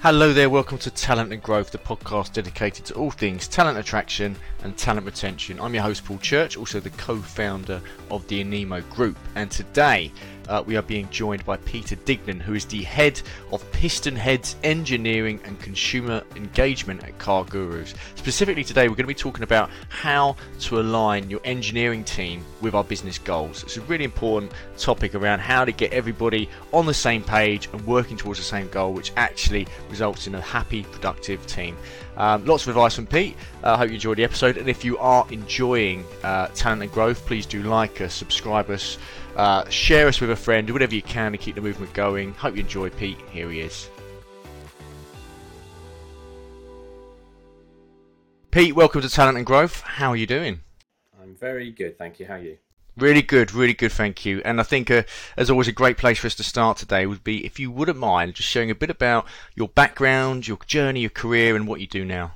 Hello there, welcome to Talent and Growth, the podcast dedicated to all things talent attraction and talent retention. I'm your host, Paul Church, also the co founder of the Anemo Group. And today uh, we are being joined by Peter Dignan, who is the head of PistonHeads Engineering and Consumer Engagement at CarGurus. Specifically, today we're going to be talking about how to align your engineering team with our business goals. It's a really important topic around how to get everybody on the same page and working towards the same goal, which actually results in a happy, productive team. Um, lots of advice from Pete. I uh, hope you enjoyed the episode. And if you are enjoying uh, Talent and Growth, please do like us, subscribe us. Uh, share us with a friend, do whatever you can to keep the movement going. Hope you enjoy Pete. Here he is. Pete, welcome to Talent and Growth. How are you doing? I'm very good, thank you. How are you? Really good, really good, thank you. And I think, uh, as always, a great place for us to start today would be if you wouldn't mind just sharing a bit about your background, your journey, your career, and what you do now.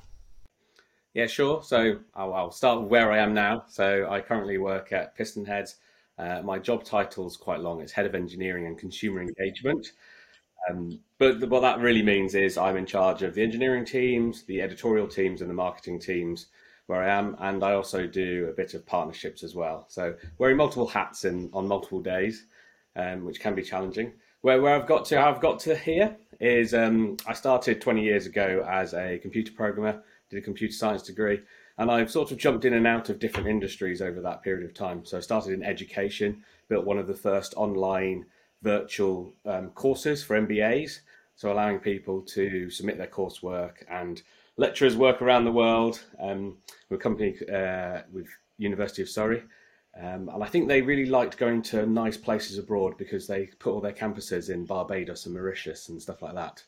Yeah, sure. So I'll, I'll start with where I am now. So I currently work at PistonHeads uh, my job title is quite long. It's head of engineering and consumer engagement. Um, but what that really means is I'm in charge of the engineering teams, the editorial teams, and the marketing teams where I am, and I also do a bit of partnerships as well. So wearing multiple hats in on multiple days, um, which can be challenging. Where where I've got to, I've got to here is um, I started 20 years ago as a computer programmer, did a computer science degree, and I've sort of jumped in and out of different industries over that period of time. So I started in education, built one of the first online virtual um, courses for MBAs. So allowing people to submit their coursework and lecturers work around the world. Um, with a company uh, with University of Surrey. Um, and I think they really liked going to nice places abroad because they put all their campuses in Barbados and Mauritius and stuff like that,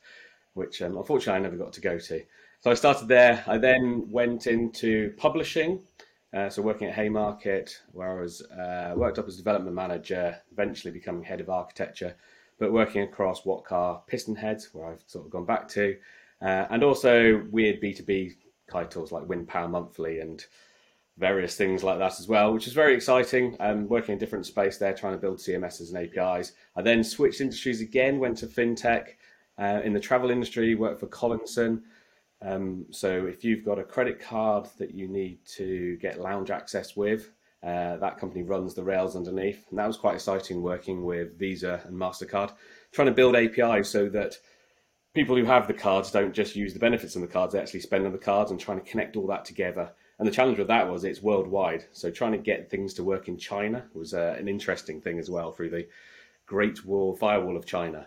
which um, unfortunately I never got to go to. So I started there. I then went into publishing, uh, so working at Haymarket, where I was uh, worked up as development manager, eventually becoming head of architecture, but working across What Car piston heads, where I've sort of gone back to, uh, and also weird B two B titles like Wind Power Monthly and various things like that as well, which is very exciting. Um, working in a different space there, trying to build CMSs and APIs. I then switched industries again, went to fintech. Uh, in the travel industry, worked for Collinson, um, so if you've got a credit card that you need to get lounge access with, uh, that company runs the rails underneath. And that was quite exciting working with Visa and MasterCard, trying to build APIs so that people who have the cards don't just use the benefits of the cards, they actually spend on the cards and trying to connect all that together. And the challenge with that was it's worldwide. So trying to get things to work in China was uh, an interesting thing as well through the Great Wall, Firewall of China.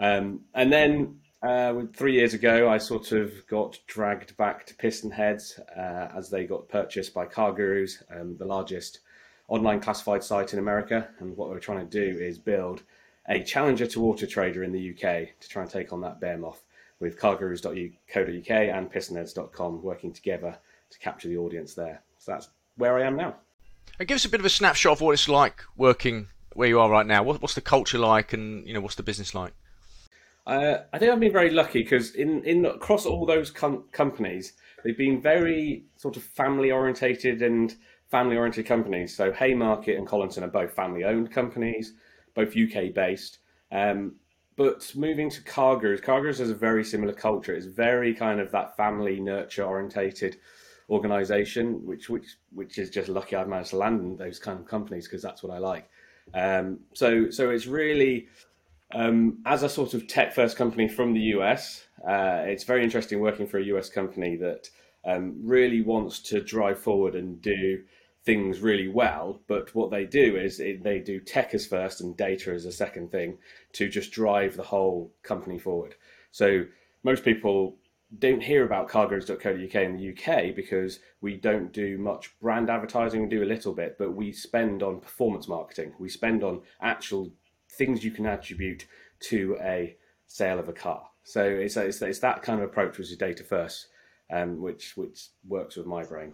Um, and then uh, three years ago, I sort of got dragged back to PistonHeads uh, as they got purchased by CarGurus, um, the largest online classified site in America. And what we're trying to do is build a challenger to Auto Trader in the UK to try and take on that behemoth with cargurus.co.uk and pistonheads.com working together to capture the audience there. So that's where I am now. And give us a bit of a snapshot of what it's like working where you are right now. what's the culture like, and you know what's the business like? Uh, I think I've been very lucky because in, in across all those com- companies, they've been very sort of family orientated and family oriented companies. So Haymarket and Collinson are both family owned companies, both UK based. Um, but moving to CarGurus, CarGurus has a very similar culture. It's very kind of that family nurture orientated organization, which which which is just lucky I've managed to land in those kind of companies because that's what I like. Um, so so it's really um, as a sort of tech first company from the US, uh, it's very interesting working for a US company that um, really wants to drive forward and do things really well. But what they do is it, they do tech as first and data as a second thing to just drive the whole company forward. So most people don't hear about cargurus.co.uk in the UK because we don't do much brand advertising. We do a little bit, but we spend on performance marketing. We spend on actual things you can attribute to a sale of a car. So it's, it's, it's that kind of approach, which is data first, um, which which works with my brain.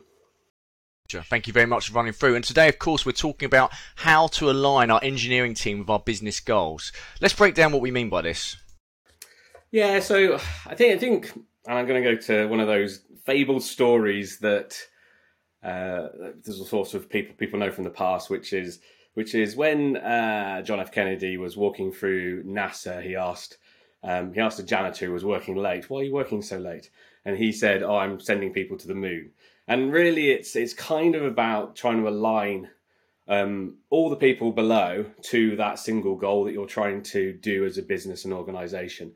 Thank you very much for running through. And today, of course, we're talking about how to align our engineering team with our business goals. Let's break down what we mean by this. Yeah, so I think I think, and I'm going to go to one of those fabled stories that uh, there's a sort of people people know from the past, which is which is when uh, John F. Kennedy was walking through NASA, he asked Um, he asked a janitor who was working late, "Why are you working so late?" And he said, "Oh, I'm sending people to the moon." And really, it's it's kind of about trying to align um, all the people below to that single goal that you're trying to do as a business and organization.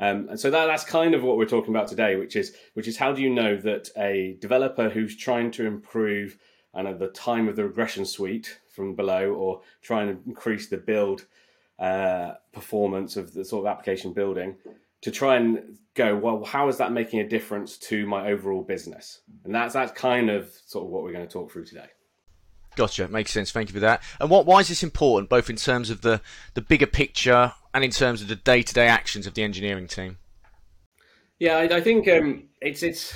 Um, and so that, that's kind of what we're talking about today, which is which is how do you know that a developer who's trying to improve and at the time of the regression suite from below or trying to increase the build uh, performance of the sort of application building to try and go well how is that making a difference to my overall business and that's that's kind of sort of what we're going to talk through today Gotcha, makes sense. Thank you for that. And what, why is this important, both in terms of the, the bigger picture and in terms of the day to day actions of the engineering team? Yeah, I, I think um, it's it's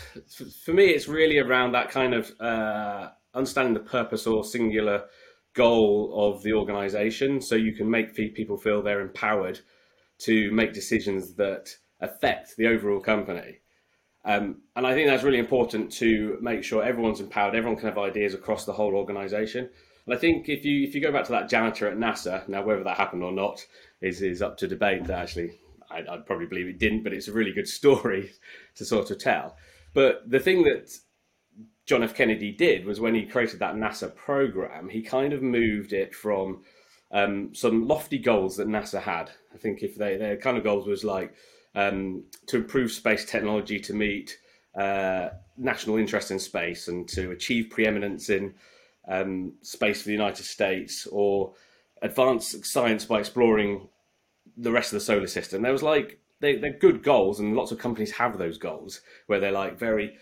for me. It's really around that kind of uh, understanding the purpose or singular goal of the organization, so you can make people feel they're empowered to make decisions that affect the overall company. Um, and I think that's really important to make sure everyone's empowered, everyone can have ideas across the whole organisation. And I think if you if you go back to that janitor at NASA, now whether that happened or not is is up to debate. Actually, I'd, I'd probably believe it didn't, but it's a really good story to sort of tell. But the thing that John F. Kennedy did was when he created that NASA program, he kind of moved it from um, some lofty goals that NASA had. I think if they their kind of goals was like um, to improve space technology to meet uh, national interest in space and to achieve preeminence in um, space for the United States or advance science by exploring the rest of the solar system. There was like they, they're good goals, and lots of companies have those goals where they're like very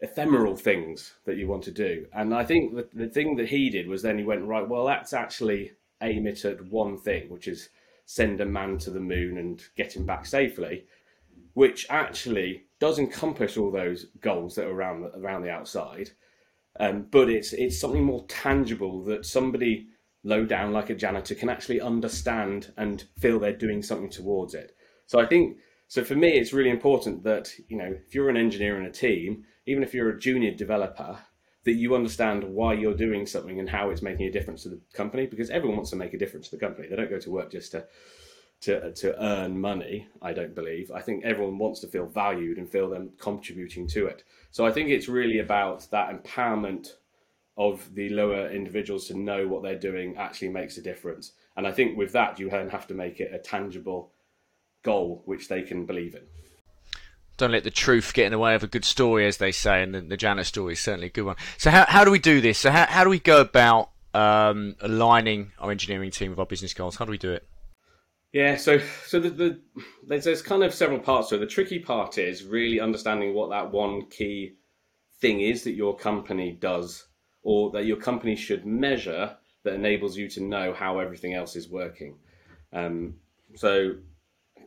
ephemeral things that you want to do. And I think the, the thing that he did was then he went right. Well, that's actually aim it at one thing, which is send a man to the moon and get him back safely, which actually does encompass all those goals that are around the, around the outside. Um, but it's it's something more tangible that somebody low down like a janitor can actually understand and feel they're doing something towards it. So I think so for me it's really important that you know if you're an engineer in a team, even if you're a junior developer, that you understand why you're doing something and how it's making a difference to the company because everyone wants to make a difference to the company. They don't go to work just to to to earn money, I don't believe. I think everyone wants to feel valued and feel them contributing to it. So I think it's really about that empowerment of the lower individuals to know what they're doing actually makes a difference. And I think with that you then have to make it a tangible goal which they can believe in don't let the truth get in the way of a good story, as they say, and the, the Janet story is certainly a good one. So, how, how do we do this? So, how, how do we go about um, aligning our engineering team with our business goals? How do we do it? Yeah, so so the, the there's, there's kind of several parts So The tricky part is really understanding what that one key thing is that your company does, or that your company should measure that enables you to know how everything else is working. Um, so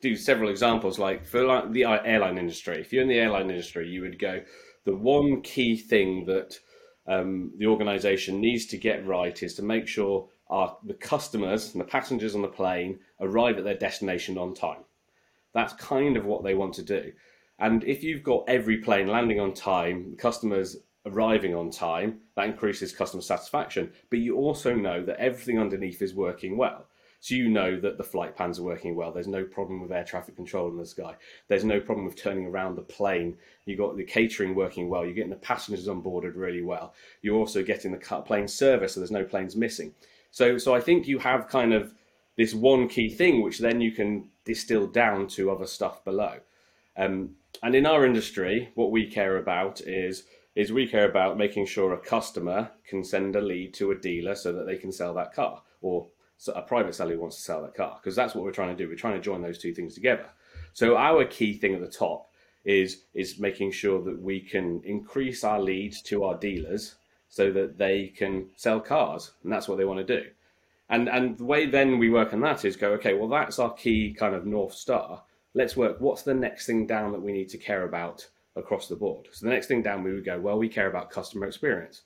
do several examples. Like for like the airline industry, if you're in the airline industry, you would go, the one key thing that um, the organisation needs to get right is to make sure our the customers and the passengers on the plane arrive at their destination on time. That's kind of what they want to do. And if you've got every plane landing on time, customers arriving on time, that increases customer satisfaction. But you also know that everything underneath is working well. So you know that the flight plans are working well. There's no problem with air traffic control in the sky. There's no problem with turning around the plane. You've got the catering working well. You're getting the passengers onboarded really well. You're also getting the plane service, so there's no planes missing. So, so I think you have kind of this one key thing, which then you can distill down to other stuff below. Um, and in our industry, what we care about is is we care about making sure a customer can send a lead to a dealer so that they can sell that car or a private seller who wants to sell that car because that's what we're trying to do. We're trying to join those two things together. So our key thing at the top is is making sure that we can increase our leads to our dealers so that they can sell cars, and that's what they want to do. And and the way then we work on that is go okay, well that's our key kind of north star. Let's work. What's the next thing down that we need to care about across the board? So the next thing down we would go well, we care about customer experience.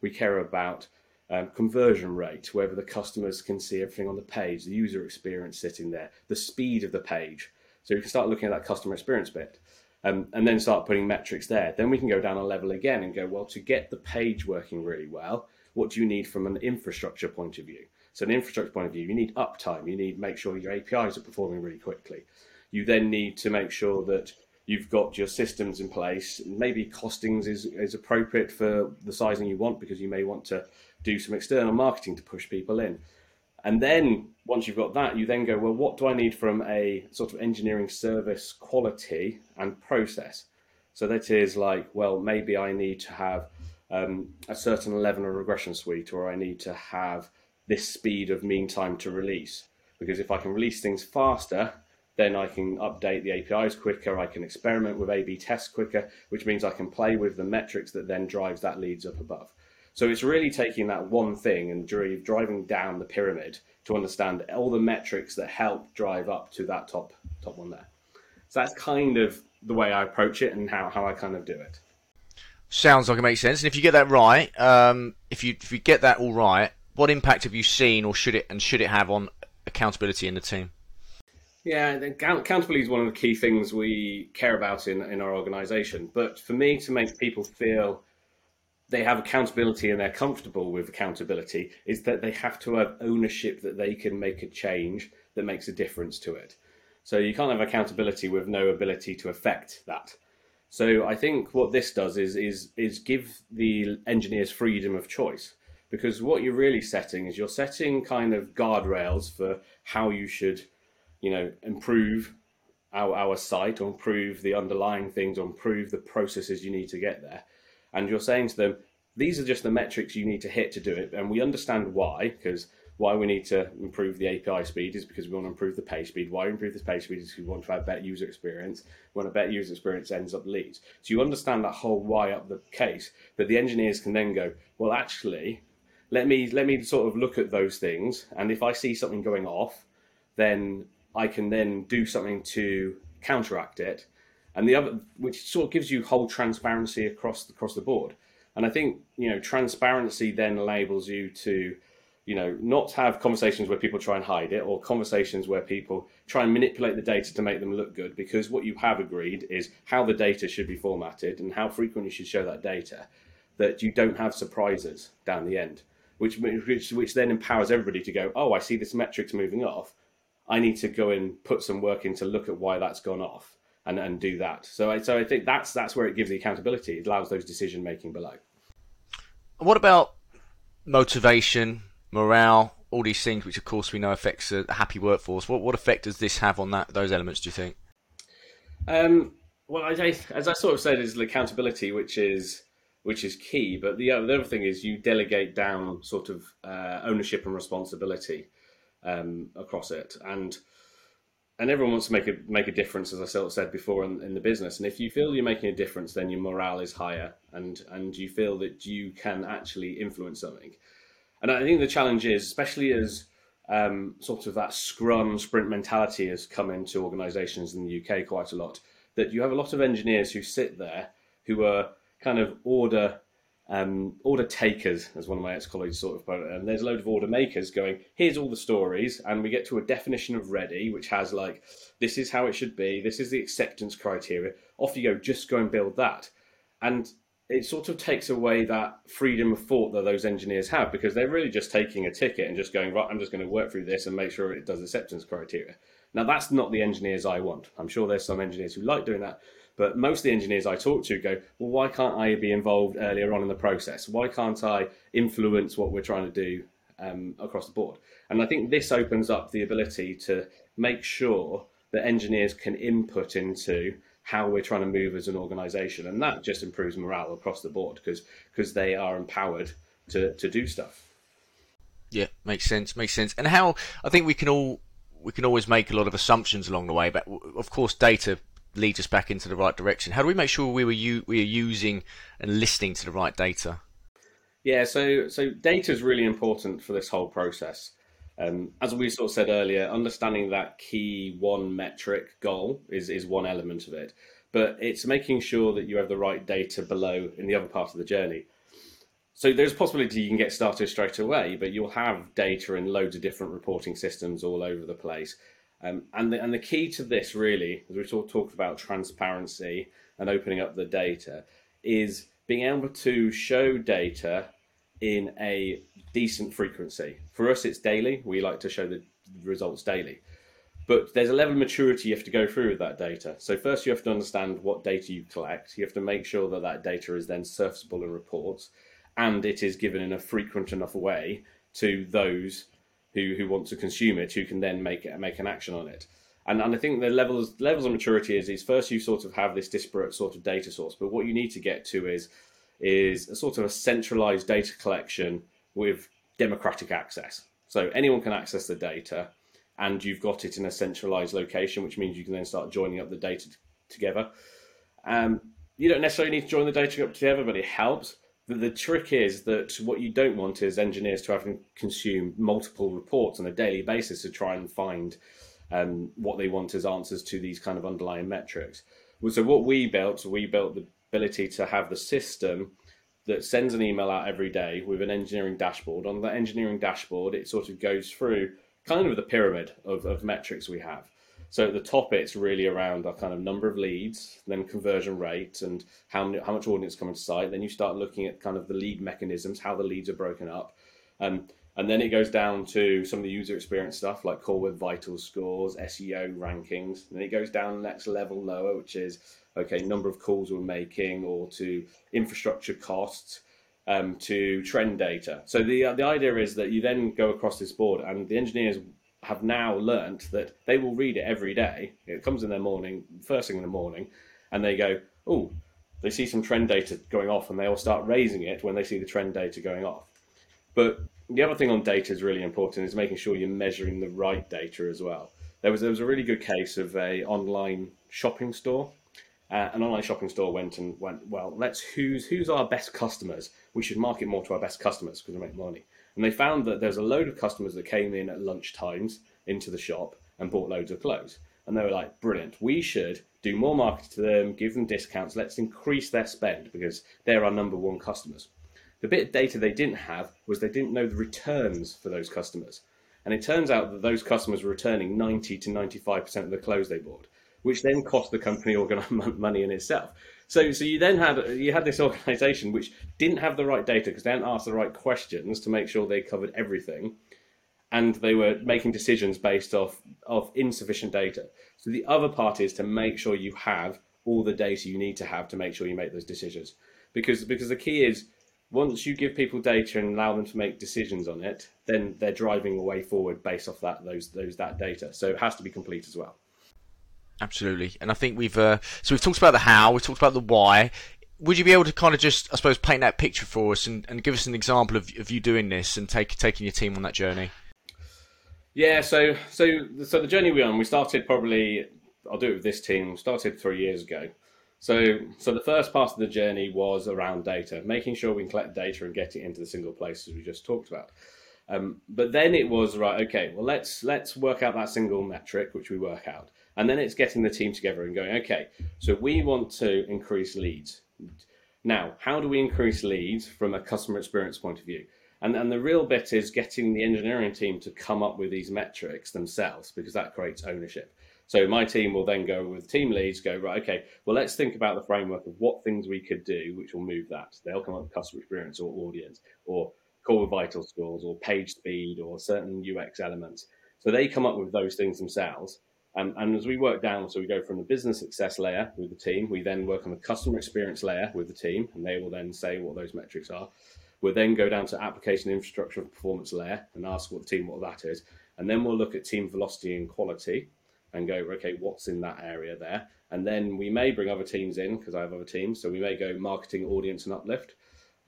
We care about um, conversion rate, whether the customers can see everything on the page, the user experience sitting there, the speed of the page. So we can start looking at that customer experience bit. Um, and then start putting metrics there. Then we can go down a level again and go, well, to get the page working really well, what do you need from an infrastructure point of view? So, an infrastructure point of view, you need uptime. You need to make sure your APIs are performing really quickly. you then need to make sure that you've got your systems in place. Maybe costings is, is appropriate for the sizing you want because you may want to do some external marketing to push people in. And then once you've got that, you then go, well, what do I need from a sort of engineering service quality and process? So that is like, well, maybe I need to have um, a certain level of regression suite, or I need to have this speed of mean time to release. Because if I can release things faster, then I can update the APIs quicker, I can experiment with A B tests quicker, which means I can play with the metrics that then drives that leads up above. So it's really taking that one thing and driving down the pyramid to understand all the metrics that help drive up to that top top one there. So that's kind of the way I approach it and how, how I kind of do it. Sounds like it makes sense. And if you get that right, um, if you if you get that all right, what impact have you seen, or should it and should it have on accountability in the team? Yeah, accountability is one of the key things we care about in, in our organisation. But for me, to make people feel they have accountability and they're comfortable with accountability, is that they have to have ownership that they can make a change that makes a difference to it. So you can't have accountability with no ability to affect that. So I think what this does is is is give the engineers freedom of choice because what you're really setting is you're setting kind of guardrails for how you should you know, improve our, our site or improve the underlying things or improve the processes you need to get there. And you're saying to them, these are just the metrics you need to hit to do it. And we understand why, because why we need to improve the API speed is because we want to improve the page speed. Why we improve the page speed is because we want to have better user experience. When a better user experience ends up leads. So you understand that whole why up the case, but the engineers can then go, well, actually, let me let me sort of look at those things, and if I see something going off, then I can then do something to counteract it, and the other, which sort of gives you whole transparency across across the board. And I think you know transparency then enables you to, you know, not have conversations where people try and hide it, or conversations where people try and manipulate the data to make them look good. Because what you have agreed is how the data should be formatted and how frequently you should show that data, that you don't have surprises down the end. Which, which, which then empowers everybody to go, oh, I see this metrics moving off I need to go and put some work in to look at why that's gone off and, and do that. So I, so I think that's that's where it gives the accountability. It allows those decision making below. What about motivation, morale, all these things, which of course we know affects a happy workforce? What what effect does this have on that those elements? Do you think? Um, well, I, as I sort of said, is accountability, which is which is key. But the, the other thing is you delegate down sort of uh, ownership and responsibility um, across it, and and everyone wants to make a make a difference, as I said before in, in the business. And if you feel you're making a difference, then your morale is higher, and and you feel that you can actually influence something. And I think the challenge is, especially as um, sort of that Scrum sprint mentality has come into organisations in the UK quite a lot, that you have a lot of engineers who sit there who are kind of order um, order takers, as one of my ex-colleagues sort of put it, and there's a load of order makers going, here's all the stories, and we get to a definition of ready, which has like, this is how it should be, this is the acceptance criteria. Off you go, just go and build that. And it sort of takes away that freedom of thought that those engineers have because they're really just taking a ticket and just going, right, I'm just going to work through this and make sure it does acceptance criteria. Now, that's not the engineers I want. I'm sure there's some engineers who like doing that, but most of the engineers I talk to go, well, why can't I be involved earlier on in the process? Why can't I influence what we're trying to do um, across the board? And I think this opens up the ability to make sure that engineers can input into how we're trying to move as an organization. And that just improves morale across the board because because they are empowered to, to do stuff. Yeah, makes sense. Makes sense. And how I think we can all we can always make a lot of assumptions along the way, but of course, data leads us back into the right direction. How do we make sure we were u- we are using and listening to the right data? Yeah, so so data is really important for this whole process. Um, as we sort of said earlier, understanding that key one metric goal is is one element of it, but it's making sure that you have the right data below in the other part of the journey. So there's a possibility you can get started straight away, but you'll have data in loads of different reporting systems all over the place. Um, and, the, and the key to this, really, as we of talked about transparency and opening up the data, is being able to show data in a decent frequency. For us, it's daily. We like to show the results daily. But there's a level of maturity you have to go through with that data. So first you have to understand what data you collect. You have to make sure that that data is then surfaceable in reports, and it is given in a frequent enough way to those who, who want to consume it, who can then make make an action on it. And, and I think the levels levels of maturity is is first you sort of have this disparate sort of data source, but what you need to get to is is a sort of a centralized data collection with democratic access. So anyone can access the data, and you've got it in a centralized location, which means you can then start joining up the data t- together. Um, you don't necessarily need to join the data up together, but it helps. The, trick is that what you don't want is engineers to have to consume multiple reports on a daily basis to try and find um, what they want as answers to these kind of underlying metrics. So what we built, we built the ability to have the system that sends an email out every day with an engineering dashboard. On that engineering dashboard, it sort of goes through kind of the pyramid of, of metrics we have. So at the top, it's really around our kind of number of leads, then conversion rate, and how many, how much audience coming to site. Then you start looking at kind of the lead mechanisms, how the leads are broken up, um, and then it goes down to some of the user experience stuff like Core Web Vital scores, SEO rankings. And then it goes down the next level lower, which is okay, number of calls we're making, or to infrastructure costs, um, to trend data. So the uh, the idea is that you then go across this board, and the engineers have now learnt that they will read it every day. It comes in their morning, first thing in the morning, and they go, oh, they see some trend data going off, and they will start raising it when they see the trend data going off. But the other thing on data is really important is making sure you're measuring the right data as well. There was there was a really good case of a online shopping store. Uh, an online shopping store went and went well. Let's who's who's our best customers. We should market more to our best customers because we make money. And they found that there's a load of customers that came in at lunch times into the shop and bought loads of clothes. And they were like, brilliant. We should do more marketing to them, give them discounts. Let's increase their spend because they're our number one customers. The bit of data they didn't have was they didn't know the returns for those customers. And it turns out that those customers were returning 90 to 95% of the clothes they bought, which then cost the company money in itself. So, so you then had you had this organisation which didn't have the right data because they hadn't asked the right questions to make sure they covered everything, and they were making decisions based off of insufficient data. So the other part is to make sure you have all the data you need to have to make sure you make those decisions, because because the key is once you give people data and allow them to make decisions on it, then they're driving a way forward based off that those those that data. So it has to be complete as well. Absolutely, and I think we've uh, so we've talked about the how, we've talked about the why. Would you be able to kind of just, I suppose, paint that picture for us and, and give us an example of, of you doing this and take, taking your team on that journey? Yeah, so so so the journey we're on, we started probably I'll do it with this team. Started three years ago, so, so the first part of the journey was around data, making sure we can collect data and get it into the single places we just talked about. Um, but then it was right. Okay, well let's let's work out that single metric, which we work out, and then it's getting the team together and going. Okay, so we want to increase leads. Now, how do we increase leads from a customer experience point of view? And, and the real bit is getting the engineering team to come up with these metrics themselves because that creates ownership. So my team will then go with team leads, go, right, okay, well, let's think about the framework of what things we could do which will move that. They'll come up with customer experience or audience or core vital scores or page speed or certain UX elements. So they come up with those things themselves. Um, and as we work down, so we go from the business success layer with the team, we then work on the customer experience layer with the team, and they will then say what those metrics are. We'll then go down to application infrastructure and performance layer and ask what the team what that is. And then we'll look at team velocity and quality and go, okay, what's in that area there? And then we may bring other teams in because I have other teams. So we may go marketing, audience, and uplift,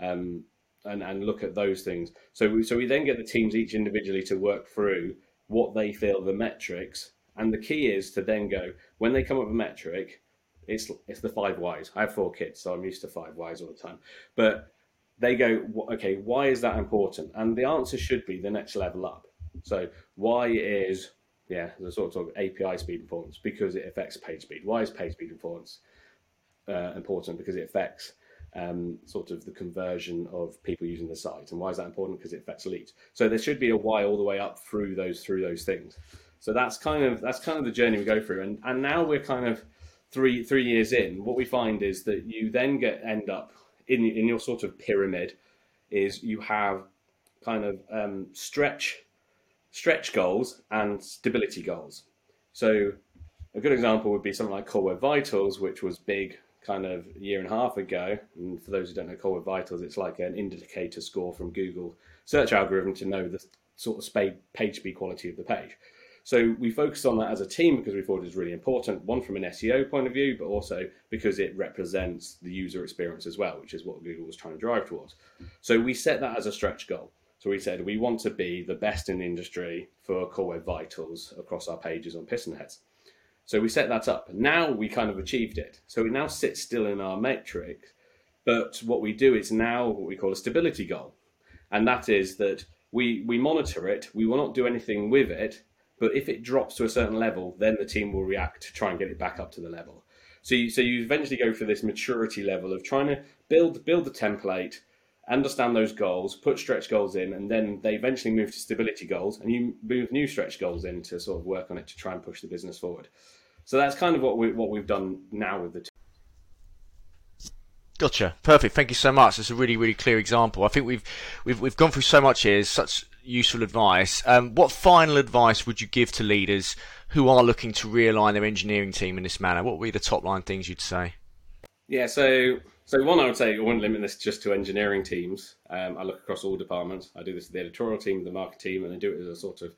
um, and and look at those things. So we, so we then get the teams each individually to work through what they feel the metrics. And the key is to then go when they come up with a metric, it's it's the five whys. I have four kids, so I'm used to five whys all the time. But they go, okay, why is that important? And the answer should be the next level up. So why is yeah, the sort of API speed performance because it affects page speed. Why is page speed importance uh, important? Because it affects um, sort of the conversion of people using the site. And why is that important? Because it affects leads. So there should be a why all the way up through those through those things. So that's kind of that's kind of the journey we go through. And and now we're kind of three three years in. What we find is that you then get end up in in your sort of pyramid is you have kind of um, stretch stretch goals and stability goals. So a good example would be something like Core Web Vitals, which was big kind of a year and a half ago. And for those who don't know Core Web Vitals, it's like an indicator score from Google search algorithm to know the sort of page speed quality of the page. So we focused on that as a team because we thought it was really important, one from an SEO point of view, but also because it represents the user experience as well, which is what Google was trying to drive towards. So we set that as a stretch goal. So we said we want to be the best in the industry for Core Web Vitals across our pages on Pistonheads. So we set that up. Now we kind of achieved it. So it now sits still in our metrics, but what we do is now what we call a stability goal. And that is that we, we monitor it, we will not do anything with it, but if it drops to a certain level, then the team will react to try and get it back up to the level. So you, so you eventually go for this maturity level of trying to build build the template, understand those goals, put stretch goals in, and then they eventually move to stability goals, and you move new stretch goals in to sort of work on it to try and push the business forward. So that's kind of what we what we've done now with the. Team. Gotcha. Perfect. Thank you so much. It's a really, really clear example. I think we've we've we've gone through so much here, such useful advice. Um, what final advice would you give to leaders who are looking to realign their engineering team in this manner? What would be the top line things you'd say? Yeah, so so one, I would say I wouldn't limit this just to engineering teams. Um, I look across all departments. I do this with the editorial team, the market team, and I do it as a sort of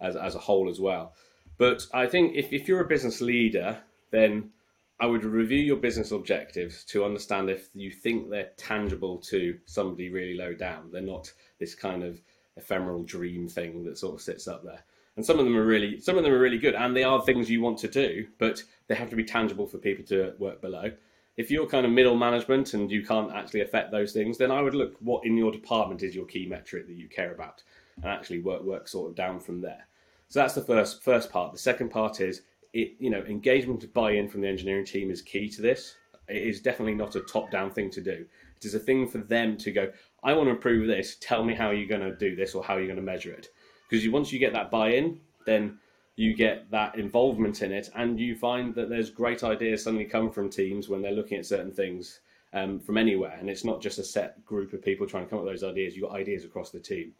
as, as a whole as well. But I think if, if you're a business leader, then I would review your business objectives to understand if you think they're tangible to somebody really low down. They're not this kind of ephemeral dream thing that sort of sits up there. And some of them are really some of them are really good and they are things you want to do, but they have to be tangible for people to work below. If you're kind of middle management and you can't actually affect those things, then I would look what in your department is your key metric that you care about and actually work work sort of down from there. So that's the first first part. The second part is it you know engagement to buy-in from the engineering team is key to this. It is definitely not a top-down thing to do. It is a thing for them to go. I want to improve this. Tell me how you're going to do this or how you're going to measure it. Because you, once you get that buy-in, then you get that involvement in it, and you find that there's great ideas suddenly come from teams when they're looking at certain things um, from anywhere, and it's not just a set group of people trying to come up with those ideas. You've got ideas across the team.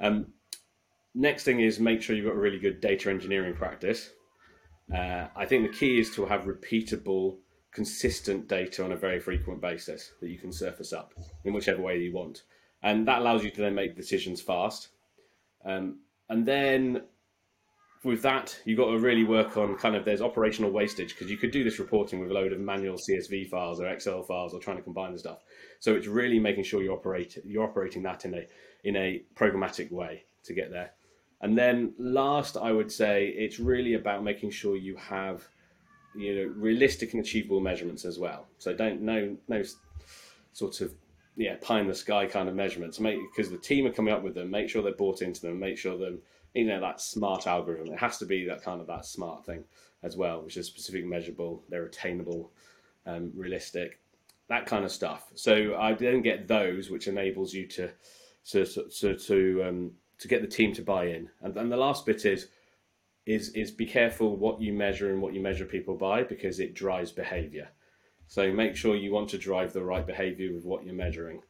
Um, next thing is make sure you've got a really good data engineering practice. Uh, I think the key is to have repeatable consistent data on a very frequent basis that you can surface up in whichever way you want. And that allows you to then make decisions fast. Um, and then with that, you've got to really work on kind of there's operational wastage because you could do this reporting with a load of manual CSV files or Excel files or trying to combine the stuff. So it's really making sure you operate you're operating that in a in a programmatic way to get there. And then last, I would say it's really about making sure you have you know realistic and achievable measurements as well. So don't no no sort of yeah pie in the sky kind of measurements. Make because the team are coming up with them. Make sure they're bought into them. Make sure them you know that smart algorithm. It has to be that kind of that smart thing as well, which is specific, measurable, they're attainable, um, realistic, that kind of stuff. So I then get those, which enables you to to to to, um, to get the team to buy in. And, and the last bit is is is be careful what you measure and what you measure people by because it drives behavior. So make sure you want to drive the right behavior with what you're measuring.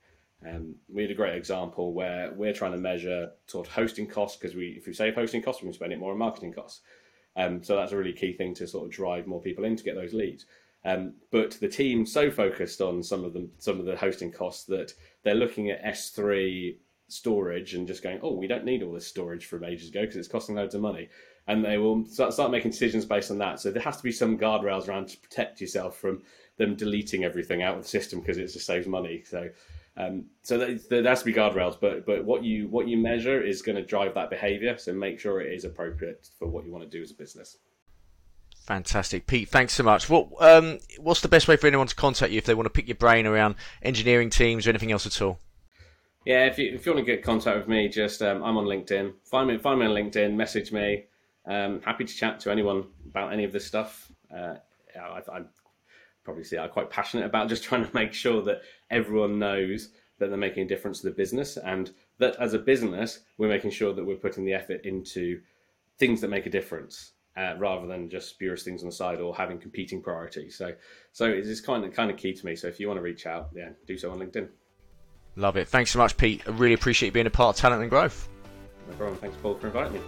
Um, we had a great example where we're trying to measure sort of hosting costs because we, if we save hosting costs, we can spend it more on marketing costs. Um, so that's a really key thing to sort of drive more people in to get those leads. Um, but the team so focused on some of them, some of the hosting costs that they're looking at S3 storage and just going, oh, we don't need all this storage from ages ago because it's costing loads of money and they will start, start making decisions based on that. So there has to be some guardrails around to protect yourself from them deleting everything out of the system because it just saves money. So um, so there has to be guardrails, but but what you what you measure is going to drive that behaviour. So make sure it is appropriate for what you want to do as a business. Fantastic, Pete. Thanks so much. What um, what's the best way for anyone to contact you if they want to pick your brain around engineering teams or anything else at all? Yeah, if you if you want to get contact with me, just um, I'm on LinkedIn. Find me find me on LinkedIn. Message me. Um, happy to chat to anyone about any of this stuff. Uh, I, I probably see I'm quite passionate about just trying to make sure that everyone knows that they're making a difference to the business, and that as a business we're making sure that we're putting the effort into things that make a difference. Uh, rather than just spurious things on the side or having competing priorities. So, so it's kind of kind of key to me. So, if you want to reach out, yeah, do so on LinkedIn. Love it. Thanks so much, Pete. I really appreciate you being a part of Talent and Growth. No problem. Thanks, Paul, for inviting me.